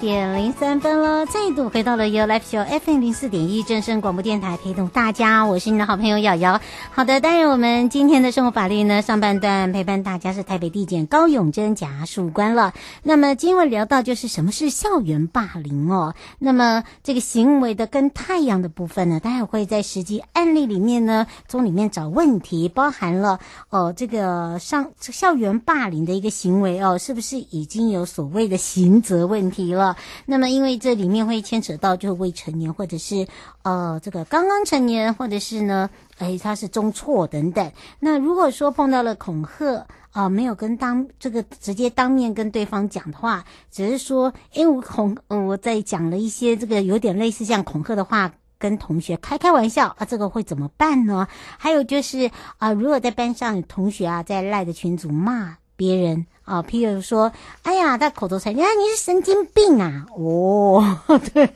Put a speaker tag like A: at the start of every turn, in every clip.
A: 点零三分了，再度回到了 You Life Show FM 零四点一正声广播电台，陪同大家，我是你的好朋友瑶瑶。好的，当然我们今天的生活法律呢，上半段陪伴大家是台北地检高永珍检察官了。那么今晚聊到就是什么是校园霸凌哦。那么这个行为的跟太阳的部分呢，待会会在实际案例里面呢，从里面找问题，包含了哦这个上校园霸凌的一个行为哦，是不是已经有所谓的刑责问题了，那么因为这里面会牵扯到就是未成年，或者是呃这个刚刚成年，或者是呢，哎他是中错等等。那如果说碰到了恐吓啊、没有跟当这个直接当面跟对方讲的话，只是说，因为我恐我在讲了一些这个有点类似像恐吓的话，跟同学开开玩笑啊，这个会怎么办呢？还有就是啊、如果在班上同学啊在赖的群组骂别人。啊，譬如说，哎呀，他口头禅，你看你是神经病啊！哦，对，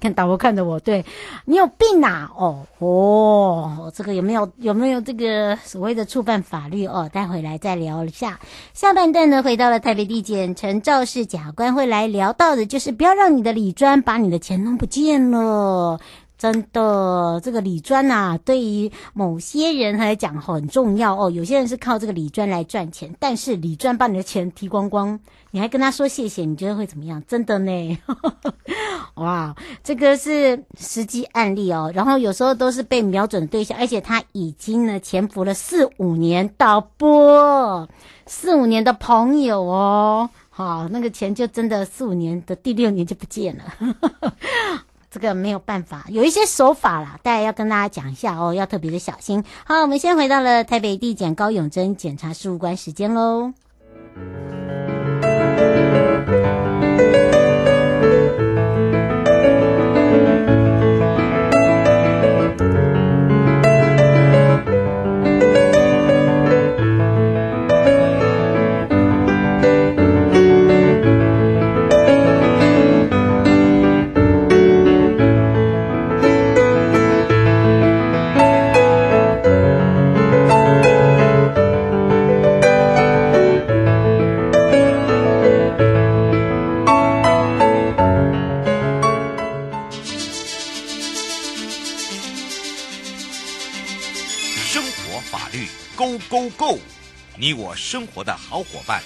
A: 看导播看着我，对，你有病啊！哦哦，这个有没有有没有这个所谓的触犯法律哦？待会来再聊一下。下半段呢，回到了台北地检陈肇始检察官会来聊到的，就是不要让你的李专把你的钱弄不见了。真的，这个李专呐，对于某些人来讲很重要哦。有些人是靠这个李专来赚钱，但是李专把你的钱提光光，你还跟他说谢谢，你觉得会怎么样？真的呢，哇，这个是实际案例哦。然后有时候都是被瞄准的对象，而且他已经呢潜伏了四五年，导播四五年的朋友哦，好，那个钱就真的四五年的第六年就不见了。这个没有办法，有一些手法啦，大家要跟大家讲一下哦，要特别的小心。好，我们先回到了台北地检高永珍检察事务官时间喽。
B: 生活法律 go go go 你我生活的好伙伴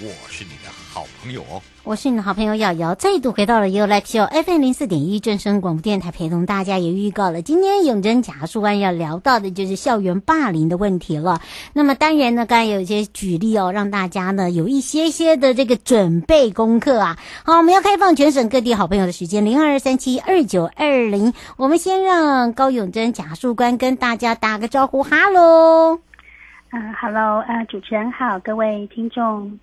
B: 我是你的好朋友哦。
A: 我是你的好朋友瑶瑶，再度回到了 You Like Show FM 零四点一正声广播电台，陪同大家也预告了今天永珍检察官要聊到的就是校园霸凌的问题了。那么当然呢，刚才有一些举例哦，让大家呢有一些些的这个准备功课啊。好，我们要开放全省各地好朋友的时间零二三七二九二零，我们先让高永珍检察官跟大家打个招呼，哈喽。
C: 啊哈喽，呃，主持人好，各位听众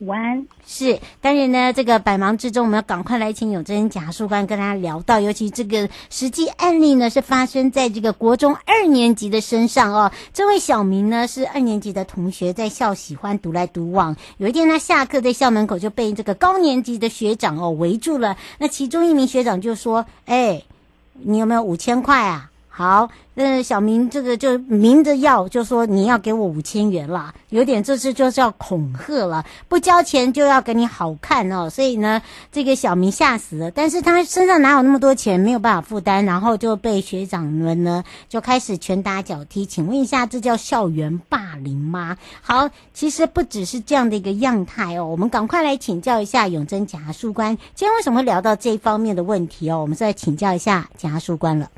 C: 午安。
A: 是，当然呢，这个百忙之中，我们要赶快来请永珍检察官跟大家聊到，尤其这个实际案例呢，是发生在这个国中二年级的身上哦。这位小明呢，是二年级的同学，在校喜欢独来独往。有一天，他下课在校门口就被这个高年级的学长哦围住了。那其中一名学长就说：“哎，你有没有五千块啊？”好，那小明这个就明着要，就说你要给我五千元啦，有点这次就是要恐吓了，不交钱就要给你好看哦。所以呢，这个小明吓死了，但是他身上哪有那么多钱，没有办法负担，然后就被学长们呢就开始拳打脚踢。请问一下，这叫校园霸凌吗？好，其实不只是这样的一个样态哦，我们赶快来请教一下永贞检察官，今天为什么会聊到这一方面的问题哦？我们再请教一下检察官了。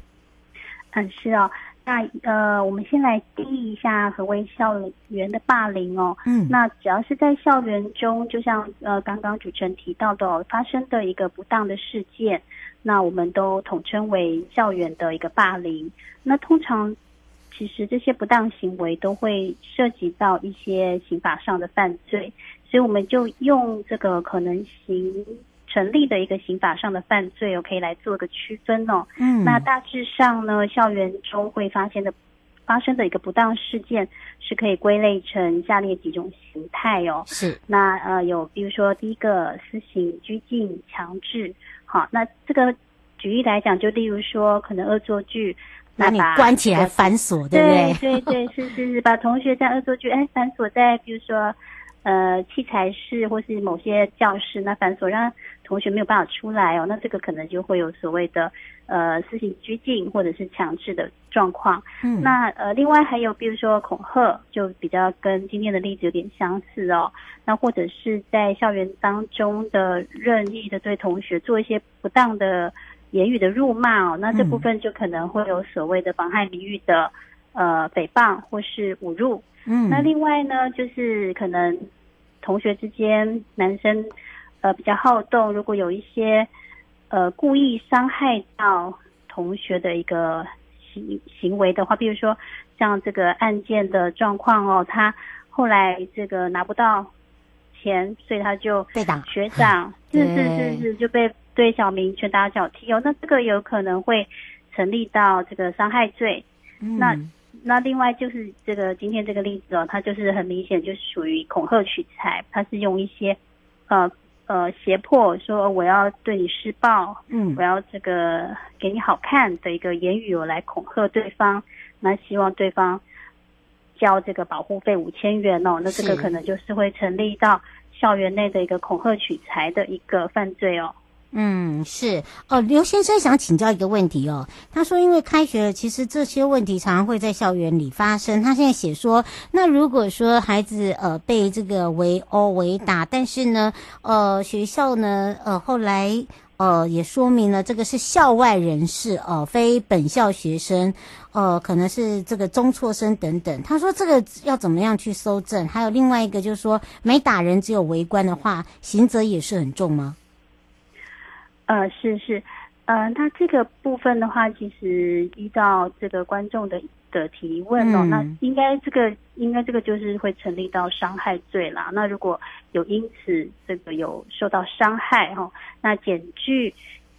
C: 嗯，是哦，那呃，我们先来定义一下何谓校园的霸凌哦。
A: 嗯，
C: 那只要是在校园中，就像呃刚刚主持人提到的哦，发生的一个不当的事件，那我们都统称为校园的一个霸凌。那通常其实这些不当行为都会涉及到一些刑法上的犯罪，所以我们就用这个可能行。成立的一个刑法上的犯罪，我可以来做个区分哦。
A: 嗯，
C: 那大致上呢，校园中会发现的发生的一个不当事件，是可以归类成下列几种形态哦。
A: 是，
C: 那呃有，比如说第一个私刑、拘禁、强制。好，那这个举例来讲，就例如说，可能恶作剧，
A: 把你关起来反锁，对不对？
C: 对对对，是是是，把同学在恶作剧，哎，反锁在，比如说。呃，器材室或是某些教室，那反锁让同学没有办法出来哦，那这个可能就会有所谓的呃私刑拘禁或者是强制的状况。
A: 嗯，
C: 那呃，另外还有比如说恐吓，就比较跟今天的例子有点相似哦。那或者是在校园当中的任意的对同学做一些不当的言语的辱骂哦，那这部分就可能会有所谓的妨害名誉的呃诽谤或是侮辱。
A: 嗯，
C: 那另外呢，就是可能同学之间，男生呃比较好动，如果有一些呃故意伤害到同学的一个行行为的话，比如说像这个案件的状况哦，他后来这个拿不到钱，所以他就
A: 被打，
C: 学长 是是是是就被对小明拳打脚踢哦，那这个有可能会成立到这个伤害罪，
A: 嗯、
C: 那。那另外就是这个今天这个例子哦，它就是很明显就是属于恐吓取财，它是用一些呃呃胁迫说我要对你施暴，
A: 嗯，
C: 我要这个给你好看的一个言语我来恐吓对方，那希望对方交这个保护费五千元哦，那这个可能就是会成立到校园内的一个恐吓取财的一个犯罪哦。
A: 嗯，是哦，刘先生想请教一个问题哦。他说，因为开学了，其实这些问题常常会在校园里发生。他现在写说，那如果说孩子呃被这个围殴围打，但是呢，呃学校呢呃后来呃也说明了这个是校外人士哦、呃，非本校学生，呃可能是这个中辍生等等。他说这个要怎么样去搜证？还有另外一个就是说，没打人只有围观的话，刑责也是很重吗？
C: 呃，是是，呃，那这个部分的话，其实依照这个观众的的提问哦，嗯、那应该这个应该这个就是会成立到伤害罪啦。那如果有因此这个有受到伤害哈、哦，那检具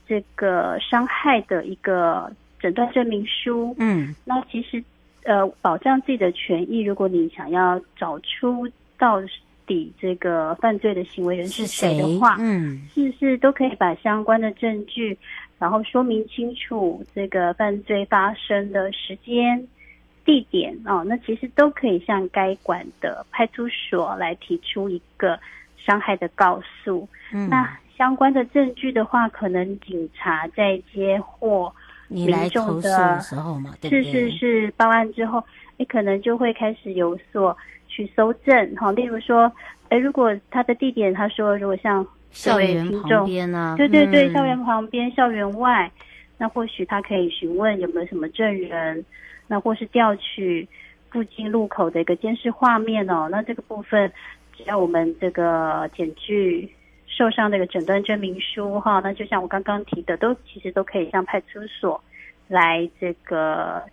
C: 这个伤害的一个诊断证明书，
A: 嗯，
C: 那其实呃保障自己的权益，如果你想要找出到。底这个犯罪的行为人是谁的话，
A: 嗯，
C: 是是都可以把相关的证据，然后说明清楚这个犯罪发生的时间、地点哦，那其实都可以向该管的派出所来提出一个伤害的告诉。
A: 嗯，
C: 那相关的证据的话，可能警察在接获民众的，
A: 的时候嘛，对对
C: 是是是报案之后，你可能就会开始有所。去搜证哈，例如说，哎，如果他的地点，他说如果像
A: 校园旁边呢，
C: 对对对，
A: 嗯、
C: 校园旁边、校园外，那或许他可以询问有没有什么证人，那或是调取附近路口的一个监视画面哦。那这个部分，只要我们这个检具受伤的一个诊断证明书哈，那就像我刚刚提的，都其实都可以向派出所来这个。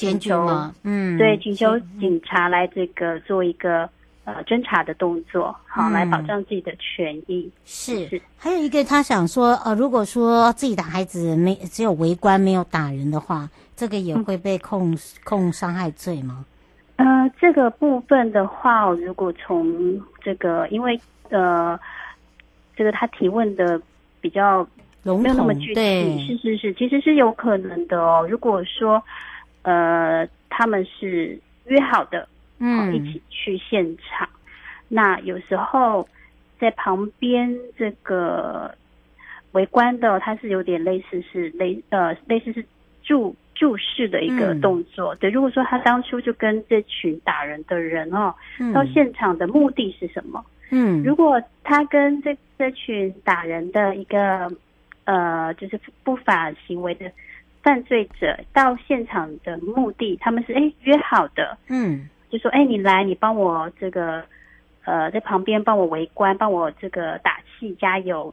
C: 请求吗？嗯，对，请求警察来这个做一个呃侦查的动作，好，来保障自己的权益。
A: 是是，还有一个他想说，呃，如果说自己的孩子没只有围观没有打人的话，这个也会被控控伤害罪吗？
C: 呃，这个部分的话，如果从这个，因为呃，这个他提问的比较没有那么具体，
A: 对，
C: 是是是，其实是有可能的哦。如果说呃，他们是约好的，嗯，一起去现场。那有时候在旁边这个围观的，他是有点类似是类呃类似是注注视的一个动作。嗯、对，如果说他当初就跟这群打人的人哦，嗯、到现场的目的是什么？
A: 嗯，
C: 如果他跟这这群打人的一个呃，就是不法行为的。犯罪者到现场的目的，他们是哎约好的，
A: 嗯，
C: 就说哎你来，你帮我这个呃在旁边帮我围观，帮我这个打气加油。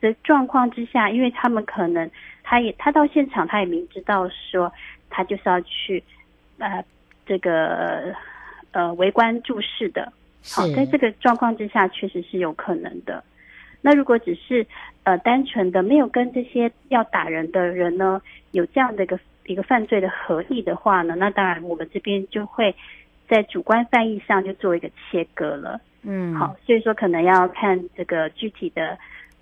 C: 的状况之下，因为他们可能他也他到现场他也明知道说他就是要去呃这个呃围观注视的，好，在这个状况之下确实是有可能的。那如果只是呃单纯的没有跟这些要打人的人呢有这样的一个一个犯罪的合意的话呢，那当然我们这边就会在主观犯意上就做一个切割了。
A: 嗯，
C: 好，所以说可能要看这个具体的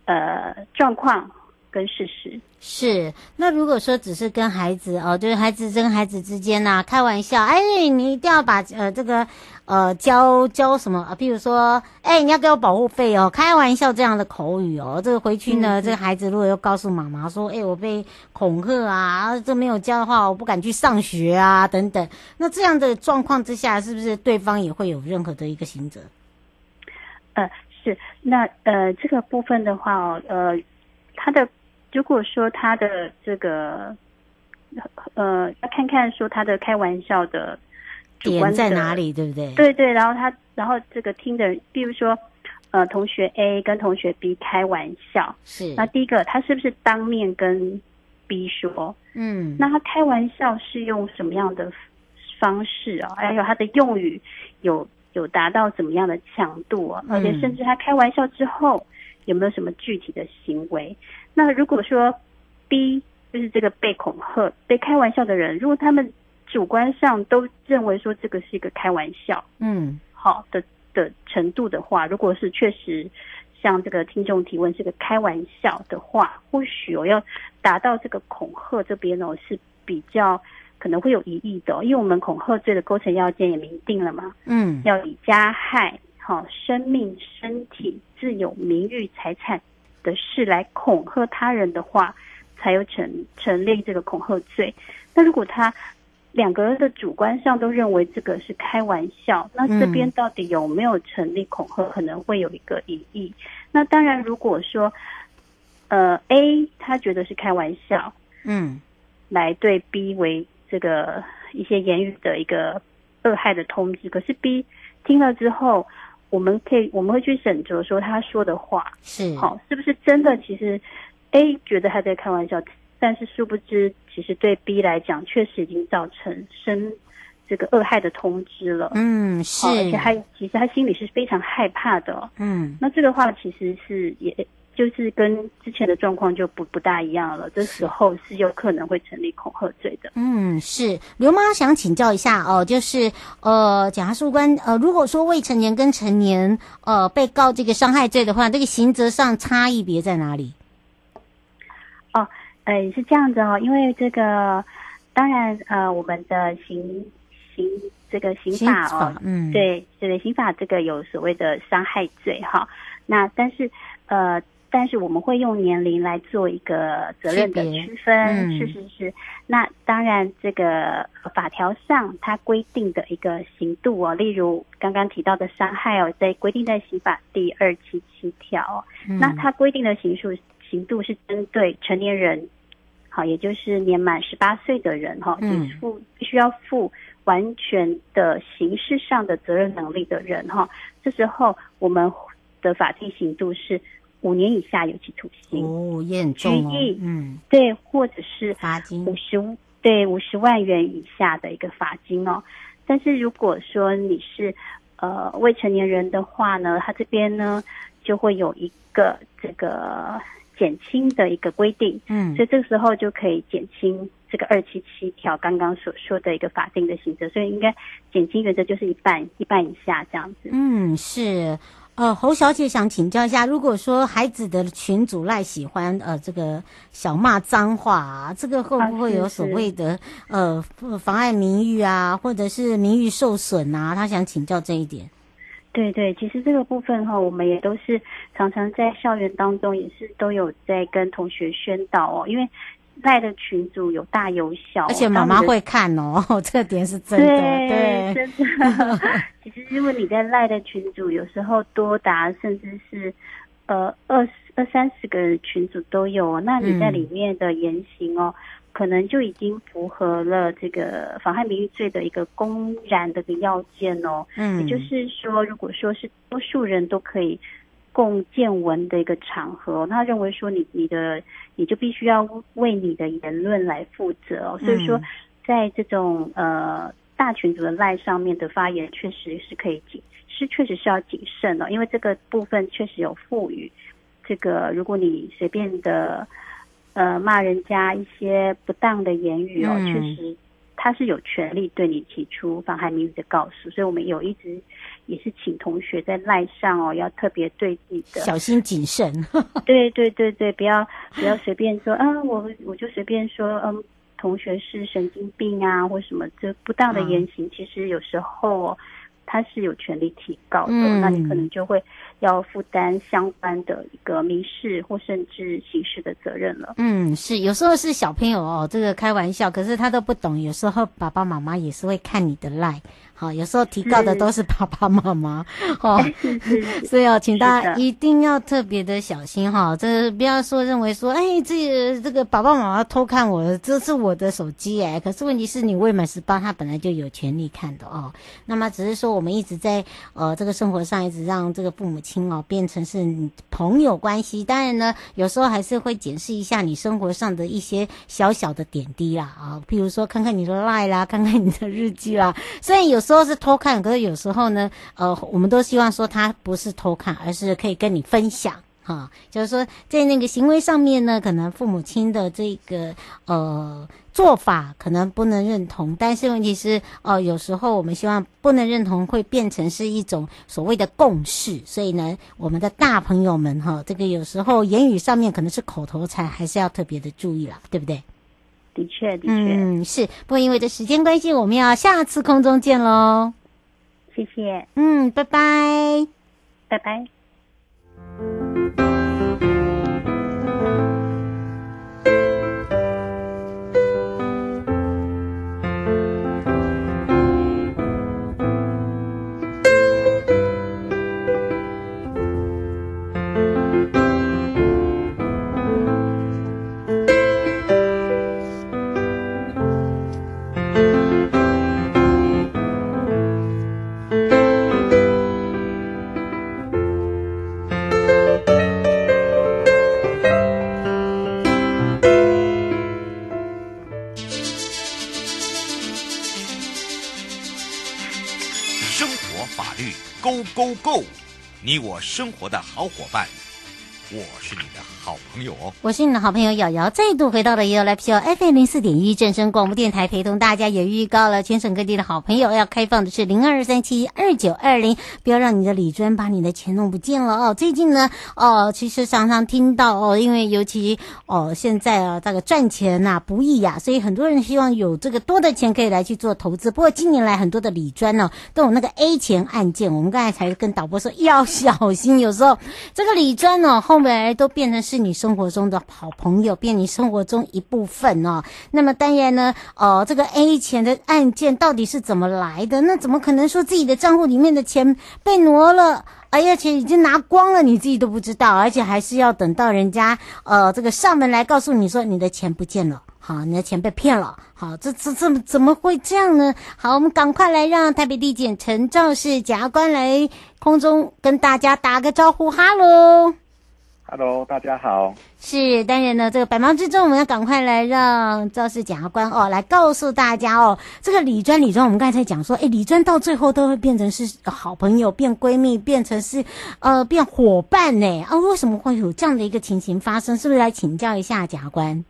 C: 呃状况。跟事实
A: 是，那如果说只是跟孩子哦，就是孩子跟孩子之间呐、啊、开玩笑，哎，你一定要把呃这个呃交交什么啊？譬如说，哎，你要给我保护费哦，开玩笑这样的口语哦，这个回去呢，嗯、这个孩子如果又告诉妈妈说，哎，我被恐吓啊，这没有交的话，我不敢去上学啊，等等，那这样的状况之下，是不是对方也会有任何的一个行责？
C: 呃，是，那呃这个部分的话哦，呃，他的。如果说他的这个，呃，要看看说他的开玩笑的主观的
A: 点在哪里，对不对？
C: 对对，然后他，然后这个听的人，比如说，呃，同学 A 跟同学 B 开玩笑，
A: 是。
C: 那第一个，他是不是当面跟 B 说？
A: 嗯。
C: 那他开玩笑是用什么样的方式啊？还有他的用语有有达到怎么样的强度啊？而且甚至他开玩笑之后有没有什么具体的行为？那如果说 B 就是这个被恐吓、被开玩笑的人，如果他们主观上都认为说这个是一个开玩笑，
A: 嗯，
C: 好的的程度的话，如果是确实像这个听众提问是个开玩笑的话，或许我要达到这个恐吓这边哦是比较可能会有疑义的，因为我们恐吓罪的构成要件也明定了嘛，
A: 嗯，
C: 要以加害好生命、身体、自由、名誉、财产。的事来恐吓他人的话，才有成成立这个恐吓罪。那如果他两个人的主观上都认为这个是开玩笑，那这边到底有没有成立恐吓，可能会有一个疑义。那当然，如果说呃 A 他觉得是开玩笑，
A: 嗯，
C: 来对 B 为这个一些言语的一个恶害的通知，可是 B 听了之后。我们可以，我们会去审酌说他说的话
A: 是
C: 好，是不是真的？其实 A 觉得他在开玩笑，但是殊不知，其实对 B 来讲，确实已经造成生这个恶害的通知了。
A: 嗯，是，
C: 而且他其实他心里是非常害怕的。
A: 嗯，
C: 那这个话其实是也。就是跟之前的状况就不不大一样了，这时候是有可能会成立恐吓罪的。
A: 嗯，是刘妈想请教一下哦，就是呃，检察官呃，如果说未成年跟成年呃被告这个伤害罪的话，这个刑责上差异别在哪里？
C: 哦，呃，是这样子哦，因为这个当然呃，我们的刑刑这个刑法哦，
A: 嗯，
C: 对对对，刑法这个有所谓的伤害罪哈，那但是呃。但是我们会用年龄来做一个责任的区分，嗯、是是是。那当然，这个法条上它规定的一个刑度哦，例如刚刚提到的伤害哦，在规定在刑法第二七七条，嗯、那它规定的刑数刑度是针对成年人，好，也就是年满十八岁的人哈，嗯，负必须要负完全的刑事上的责任能力的人哈，这时候我们的法定刑度是。五年以下有期徒刑
A: 哦，严重哦，
C: 拘役，
A: 嗯，
C: 对，或者是
A: 罚金
C: 五十，对，五十万元以下的一个罚金哦。但是如果说你是呃未成年人的话呢，他这边呢就会有一个这个减轻的一个规定，
A: 嗯，
C: 所以这个时候就可以减轻这个二七七条刚刚所说的一个法定的刑责，所以应该减轻原则就是一半，一半以下这样子。
A: 嗯，是。呃，侯小姐想请教一下，如果说孩子的群主赖喜欢呃这个小骂脏话啊，这个会不会有所谓的、啊、呃妨碍名誉啊，或者是名誉受损啊？他想请教这一点。
C: 对对，其实这个部分哈，我们也都是常常在校园当中也是都有在跟同学宣导哦，因为。赖的群组有大有小，
A: 而且妈妈会看哦，这个点是真的，对，
C: 对真的。其实，如果你在赖的群组，有时候多达甚至是呃二二三十个群组都有，那你在里面的言行哦。嗯可能就已经符合了这个妨害名誉罪的一个公然的一个要件哦。嗯，也就是说，如果说是多数人都可以共见闻的一个场合，他认为说你你的你就必须要为你的言论来负责哦。所以说，在这种呃大群组的赖上面的发言，确实是可以谨是确实是要谨慎哦，因为这个部分确实有赋予这个，如果你随便的。呃，骂人家一些不当的言语哦，确、嗯、实他是有权利对你提出妨害名誉的告诉，所以我们有一直也是请同学在赖上哦，要特别对自己的
A: 小心谨慎。
C: 对对对对，不要不要随便说啊，我我就随便说，嗯，同学是神经病啊，或什么这不当的言行，嗯、其实有时候他是有权利提告的，嗯、那你可能就会。要负担相关的一个民事或甚至刑事的责任了。
A: 嗯，是有时候是小朋友哦，这个开玩笑，可是他都不懂。有时候爸爸妈妈也是会看你的赖。好，有时候提告的都是爸爸妈妈，哦，所以哦，请大家一定要特别的小心哈，这不要说认为说，哎，这个这个爸爸妈妈偷看我，这是我的手机哎，可是问题是你未满十八，他本来就有权利看的哦。那么只是说我们一直在呃这个生活上一直让这个父母亲哦变成是朋友关系，当然呢，有时候还是会检视一下你生活上的一些小小的点滴啦啊，譬如说看看你的 lie 啦，看看你的日记啦，虽然有时候。是偷看，可是有时候呢，呃，我们都希望说他不是偷看，而是可以跟你分享，哈，就是说在那个行为上面呢，可能父母亲的这个呃做法可能不能认同，但是问题是，哦、呃，有时候我们希望不能认同会变成是一种所谓的共识，所以呢，我们的大朋友们哈，这个有时候言语上面可能是口头禅，还是要特别的注意了，对不对？
C: 的确，的确，
A: 嗯，是。不过因为这时间关系，我们要下次空中见喽。
C: 谢谢。
A: 嗯，拜拜，
C: 拜拜。Thank you.
B: 生活法律，Go Go Go，你我生活的好伙伴，我是你的好朋友哦，
A: 我是你的好朋友瑶瑶，再度回到了 ufo fa 零四点一正声广播电台，陪同大家也预告了全省各地的好朋友要开放的是零二三七二九二零，不要让你的理专把你的钱弄不见了哦。最近呢，哦，其实常常听到哦，因为尤其哦现在啊，这个赚钱呐、不易呀、所以很多人希望有这个多的钱可以来去做投资。不过近年来很多的理专呢，都有那个 A 钱案件，我们刚才才跟导播说要小心，有时候这个理专呢后 都变成是你生活中的。好朋友变你生活中一部分哦。那么当然呢，呃，这个 A 钱的案件到底是怎么来的？那怎么可能说自己的账户里面的钱被挪了？哎呀，钱已经拿光了，你自己都不知道，而且还是要等到人家呃这个上门来告诉你说你的钱不见了，好，你的钱被骗了，好，这这这怎么会这样呢？好，我们赶快来让台北地检陈肇始检察官来空中跟大家打个招呼，哈喽。
D: Hello，大家好。
A: 是，当然呢，这个百忙之中，我们要赶快来让赵氏检察官哦，来告诉大家哦，这个李专李专，我们刚才讲说，哎，李专到最后都会变成是好朋友，变闺蜜，变成是呃，变伙伴呢？啊，为什么会有这样的一个情形发生？是不是来请教一下检察官？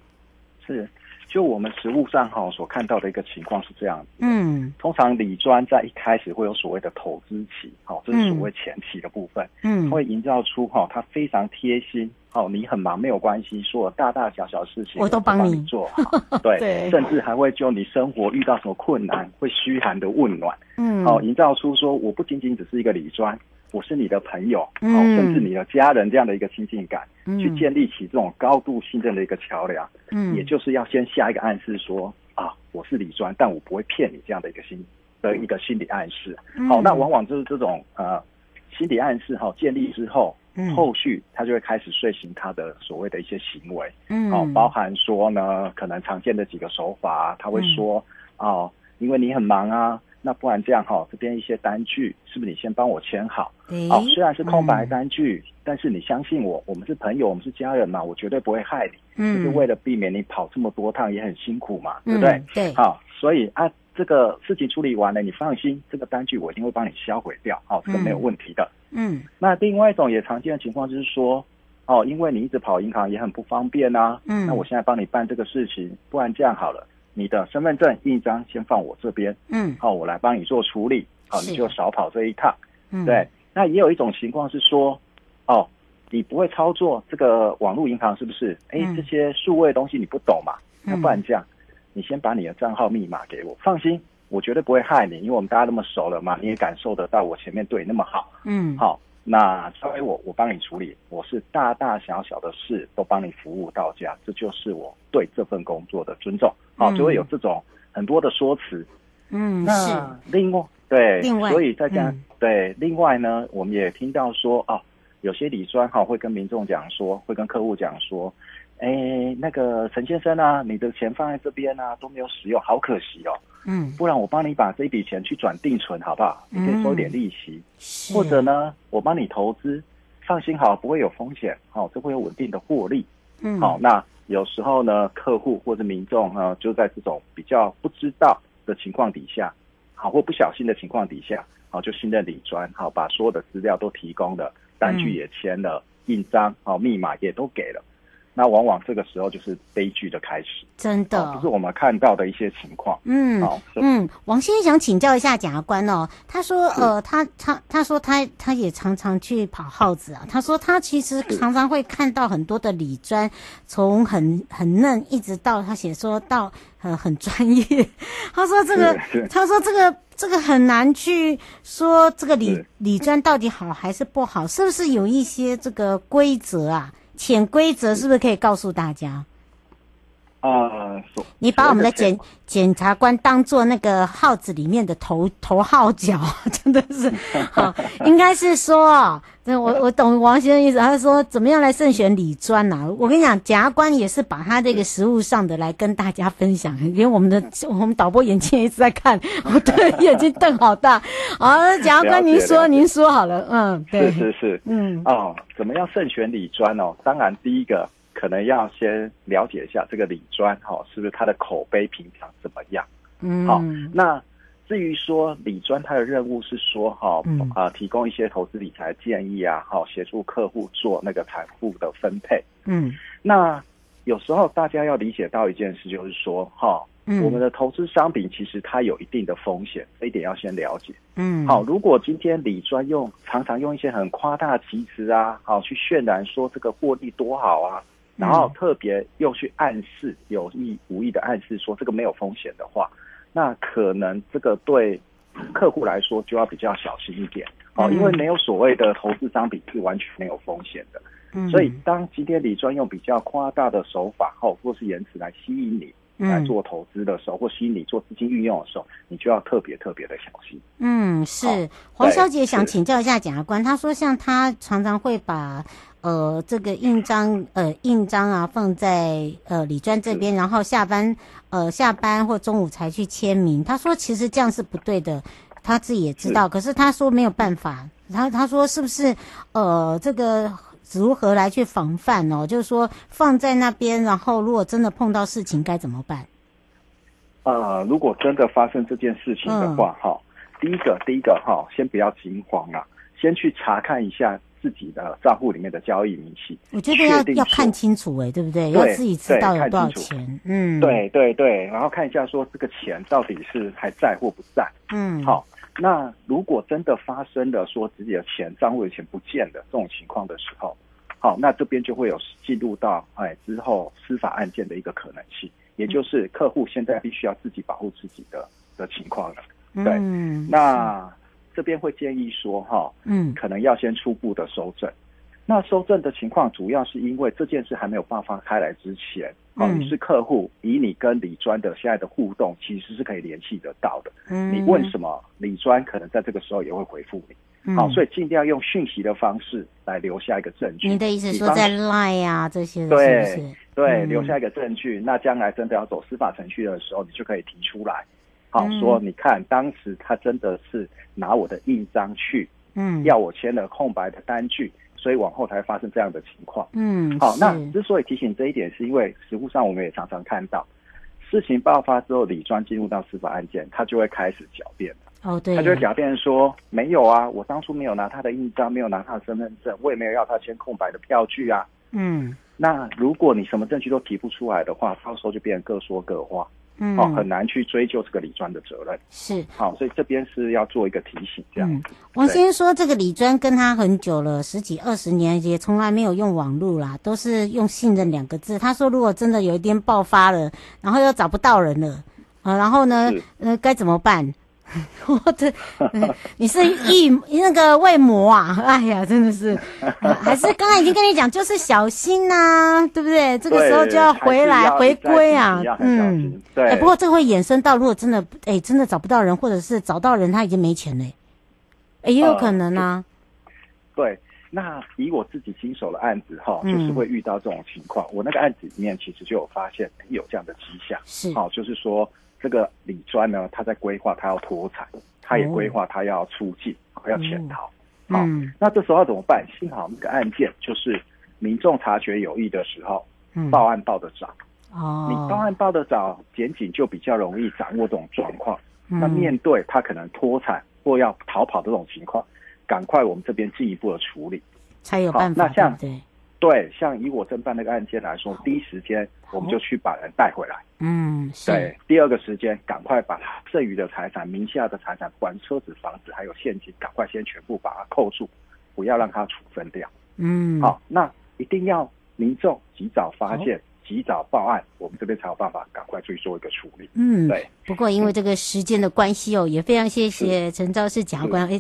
D: 是。就我们实务上哈所看到的一个情况是这样子，
A: 嗯，
D: 通常理专在一开始会有所谓的投资期，好，这是所谓前期的部分，嗯，会营造出哈他非常贴心，好，你很忙没有关系，所有大大小小事情
A: 我都帮你。
D: 做好，对，对，甚至还会就你生活遇到什么困难会嘘寒的问暖，嗯，好，营造出说我不仅仅只是一个理专。我是你的朋友，嗯，甚至你的家人这样的一个亲近感，嗯，去建立起这种高度信任的一个桥梁，嗯，也就是要先下一个暗示说啊，我是李专，但我不会骗你这样的一个心的一个心理暗示。好，那往往就是这种呃心理暗示哈建立之后，嗯、后续他就会开始遂行他的所谓的一些行为，嗯，哦，包含说呢，可能常见的几个手法，他会说，嗯、哦，因为你很忙啊，那不然这样哈、哦，这边一些单据是不是你先帮我签好？欸、哦，虽然是空白单据，嗯、但是你相信我，我们是朋友，我们是家人嘛，我绝对不会害你，嗯，就是为了避免你跑这么多趟也很辛苦嘛，嗯、对不对？对，好、哦，所以啊。这个事情处理完了，你放心，这个单据我一定会帮你销毁掉，哦，这个没有问题的。嗯，嗯，那另外一种也常见的情况就是说，哦，因为你一直跑银行也很不方便啊，嗯，那我现在帮你办这个事情，不然这样好了，你的身份证印章先放我这边，嗯，好，我来帮你做处理，好，你就少跑这一趟。嗯，对。那也有一种情况是说，哦，你不会操作这个网络银行是不是？哎，这些数位东西你不懂嘛？那不然这样。你先把你的账号密码给我，放心，我绝对不会害你，因为我们大家那么熟了嘛，你也感受得到我前面对你那么好，嗯，好，那交给我，我帮你处理，我是大大小小的事都帮你服务到家，这就是我对这份工作的尊重，好，就会有这种很多的说辞，嗯，那是。另外对，另外，所以在家、嗯、对，另外呢，我们也听到说哦，有些理专哈会跟民众讲说，会跟客户讲说。哎，那个陈先生啊，你的钱放在这边啊，都没有使用，好可惜哦。嗯，不然我帮你把这笔钱去转定存，好不好？你可以收点利息，嗯、或者呢，我帮你投资，放心好，不会有风险，好、哦，这会有稳定的获利。嗯，好，那有时候呢，客户或者民众啊，就在这种比较不知道的情况底下，好，或不小心的情况底下，好，就信任理专，好，把所有的资料都提供了，单据也签了，嗯、印章，哦，密码也都给了。那往往这个时候就是悲剧的开始，
A: 真的，
D: 这、哦、是我们看到的一些情况。
A: 嗯，好，嗯，王先生想请教一下检察官哦，他说，呃，他他他说他他也常常去跑耗子啊，他说他其实常常会看到很多的理专，从很很嫩一直到他写说到呃很专业，他说这个，他说这个这个很难去说这个理理专到底好还是不好，是不是有一些这个规则啊？潜规则是不是可以告诉大家？
D: 啊，
A: 你把我们的检检察官当做那个号子里面的头头号角，真的是好，应该是说，我我懂王先生意思，他说怎么样来慎选理专呐？我跟你讲，检察官也是把他这个实物上的来跟大家分享，因为我们的我们导播眼睛也一直在看，我对眼睛瞪好大。好，检察官您说您说好了，嗯，对，
D: 是是是，嗯，哦，怎么样慎选理专哦？当然第一个。可能要先了解一下这个李专哈，是不是他的口碑平常怎么样？嗯，好。那至于说李专他的任务是说哈，啊，提供一些投资理财建议啊，好，协助客户做那个财富的分配。嗯，那有时候大家要理解到一件事，就是说哈，我们的投资商品其实它有一定的风险，这一点要先了解。嗯，好，如果今天李专用常常用一些很夸大的其词啊，好，去渲染说这个获利多好啊。然后特别又去暗示，有意无意的暗示说这个没有风险的话，那可能这个对客户来说就要比较小心一点哦，因为没有所谓的投资商品是完全没有风险的。所以当今天理专用比较夸大的手法或或是言辞来吸引你。来做投资的时候，或吸引你做资金运用的时候，你就要特别特别的小心。
A: 嗯，是黄小姐想请教一下检察官，她说像她常常会把呃这个印章呃印章啊放在呃李专这边，然后下班呃下班或中午才去签名。他说其实这样是不对的，他自己也知道，是可是他说没有办法。他他说是不是呃这个？如何来去防范哦？就是说放在那边，然后如果真的碰到事情该怎么办？
D: 呃，如果真的发生这件事情的话，哈、嗯，第一个，第一个哈，先不要惊慌啊，先去查看一下自己的账户里面的交易明细。
A: 我觉得要要看清楚哎、欸，对不对？对要自己知道有多少钱。嗯，
D: 对对对，然后看一下说这个钱到底是还在或不在。嗯，好。那如果真的发生了说自己的钱账户的钱不见了这种情况的时候，好，那这边就会有进入到哎之后司法案件的一个可能性，也就是客户现在必须要自己保护自己的的情况了。对，嗯、那这边会建议说哈，嗯，可能要先初步的收证。那收证的情况主要是因为这件事还没有爆发开来之前。哦，你是客户，以你跟李专的现在的互动，其实是可以联系得到的。嗯，你问什么，李专可能在这个时候也会回复你。嗯、好，所以尽量用讯息的方式来留下一个证据。
A: 你的意思说在 Line 啊这些是是
D: 对对，留下一个证据，那将来真的要走司法程序的时候，你就可以提出来，好、嗯、说，你看当时他真的是拿我的印章去，嗯，要我签了空白的单据，所以往后才发生这样的情况。嗯，好，那之所以提醒这一点，是因为实务上我们也常常看到，事情爆发之后，李专进入到司法案件，他就会开始狡辩。
A: 哦，对，
D: 他就会狡辩说没有啊，我当初没有拿他的印章，没有拿他的身份证，我也没有要他签空白的票据啊。嗯，那如果你什么证据都提不出来的话，到时候就变成各说各话，嗯，哦，很难去追究这个李专的责任。
A: 是，
D: 好，所以这边是要做一个提醒，这样。嗯，
A: 王先生说，这个李专跟他很久了，十几二十年，也从来没有用网络啦，都是用信任两个字。他说，如果真的有一天爆发了，然后又找不到人了，啊，然后呢，呃，该怎么办？我的，你是义 那个为魔啊！哎呀，真的是，还是刚才已经跟你讲，就是小心呐、啊，对不对？这个时候就要回来要回归啊，嗯，对。哎，不过这会衍生到，如果真的哎真的找不到人，或者是找到人他已经没钱了，哎，也有可能啊。
D: 呃、对，那以我自己经手的案子哈，就是会遇到这种情况。嗯、我那个案子里面其实就有发现有这样的迹象，
A: 是，
D: 好，就是说。这个李专呢，他在规划他要脱产，他也规划他要出境，哦、要潜逃。好、嗯哦，那这时候要怎么办？幸好那个案件就是民众察觉有异的时候，嗯、报案报得早。哦，你报案报得早，检警就比较容易掌握这种状况。嗯、那面对他可能脱产或要逃跑这种情况，赶快我们这边进一步的处理，
A: 才有办法。
D: 那像
A: 对。
D: 对，像以我侦办那个案件来说，第一时间我们就去把人带回来。
A: 嗯，
D: 对。第二个时间，赶快把他剩余的财产、名下的财产，不管车子、房子还有现金，赶快先全部把它扣住，不要让他处分掉。嗯，好，那一定要民众及早发现。及早报案，我们这边才有办法赶快去做一个处理。嗯，对。
A: 不过因为这个时间的关系哦，也非常谢谢陈肇始检察官。哎，